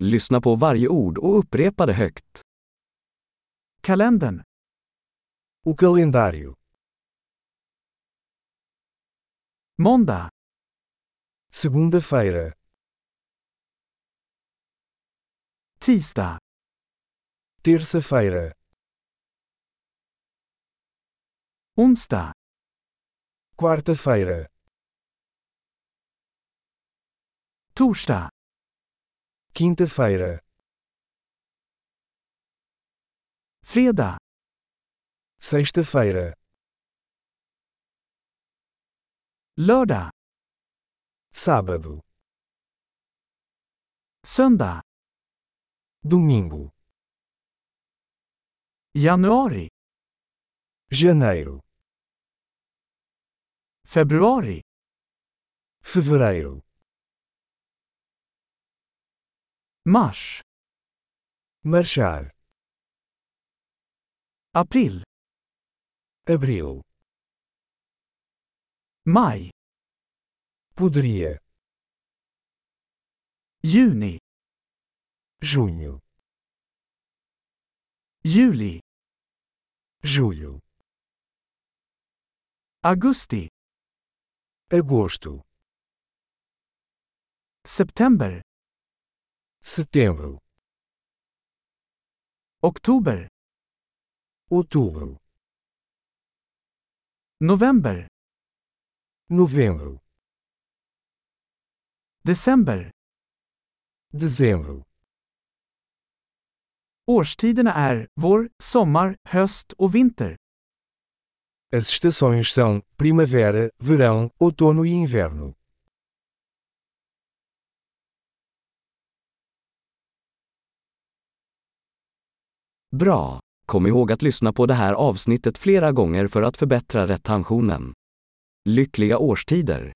Lyssna på varje ord och upprepa det högt. Kalendern. O calendário. Måndag. Segunda-feira. Tisdag. Terça-feira. Onsdag. Quarta-feira. Torsdag. Quinta-feira. Fredag. Sexta-feira. Lördag. Sábado. Söndag. Domingo. Januari. Janeiro. Februari. Fevereiro. Mars. Marchar. April. Abril. Maj. Poderia. Juni. Junho. Juli. Julho. Augusti. Agosto. September. Setembro. Oktober. Outubro. November. Novembro. December. Dezembro. Årstiderna är vår, sommar, höst och vinter. As estações são primavera, verão, outono e inverno. Bra! Kom ihåg att lyssna på det här avsnittet flera gånger för att förbättra retentionen. Lyckliga årstider!